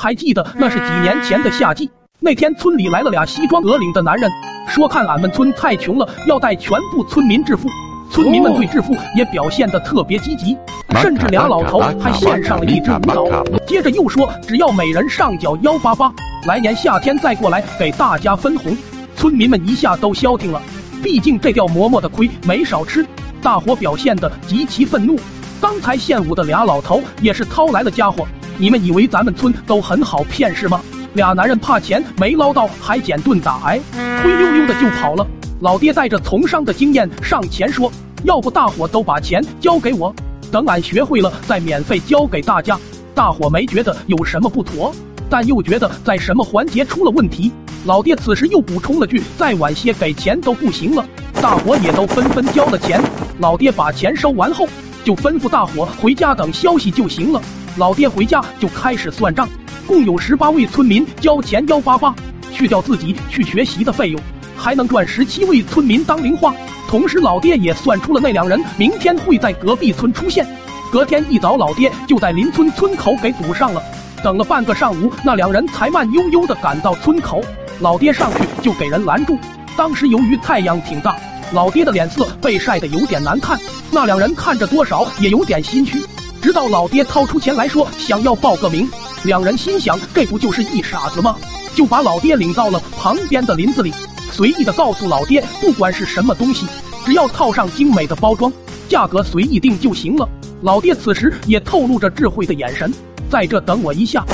还记得那是几年前的夏季，那天村里来了俩西装革领的男人，说看俺们村太穷了，要带全部村民致富。村民们对致富也表现得特别积极，甚至俩老头还献上了一支舞蹈。接着又说，只要每人上缴幺八八，来年夏天再过来给大家分红。村民们一下都消停了，毕竟这掉馍馍的亏没少吃。大伙表现得极其愤怒。刚才献舞的俩老头也是掏来了家伙，你们以为咱们村都很好骗是吗？俩男人怕钱没捞到，还捡顿打，哎，灰溜溜的就跑了。老爹带着从商的经验上前说：“要不大伙都把钱交给我，等俺学会了再免费交给大家。”大伙没觉得有什么不妥，但又觉得在什么环节出了问题。老爹此时又补充了句：“再晚些给钱都不行了。”大伙也都纷纷交了钱。老爹把钱收完后，就吩咐大伙回家等消息就行了。老爹回家就开始算账，共有十八位村民交钱幺八八，去掉自己去学习的费用。还能赚十七位村民当零花，同时老爹也算出了那两人明天会在隔壁村出现。隔天一早，老爹就在邻村村口给堵上了。等了半个上午，那两人才慢悠悠的赶到村口。老爹上去就给人拦住。当时由于太阳挺大，老爹的脸色被晒得有点难看。那两人看着多少也有点心虚。直到老爹掏出钱来说想要报个名，两人心想这不就是一傻子吗？就把老爹领到了旁边的林子里。随意的告诉老爹，不管是什么东西，只要套上精美的包装，价格随意定就行了。老爹此时也透露着智慧的眼神，在这等我一下。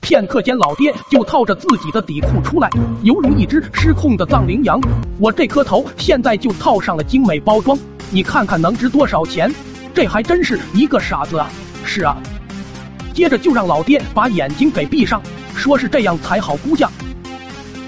片刻间，老爹就套着自己的底裤出来，犹如一只失控的藏羚羊。我这颗头现在就套上了精美包装，你看看能值多少钱？这还真是一个傻子啊！是啊，接着就让老爹把眼睛给闭上，说是这样才好估价。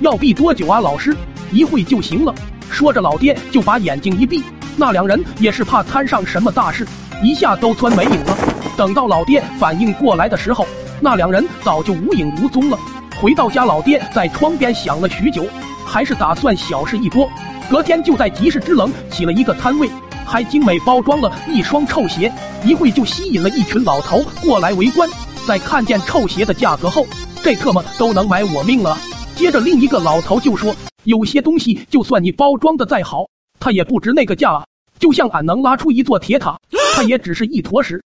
要闭多久啊，老师？一会就行了。说着，老爹就把眼睛一闭。那两人也是怕摊上什么大事，一下都钻没影了。等到老爹反应过来的时候，那两人早就无影无踪了。回到家，老爹在窗边想了许久，还是打算小事一波。隔天就在集市之冷起了一个摊位，还精美包装了一双臭鞋，一会就吸引了一群老头过来围观。在看见臭鞋的价格后，这特么都能买我命了。接着，另一个老头就说：“有些东西，就算你包装的再好，它也不值那个价啊！就像俺能拉出一座铁塔，它也只是一坨屎。”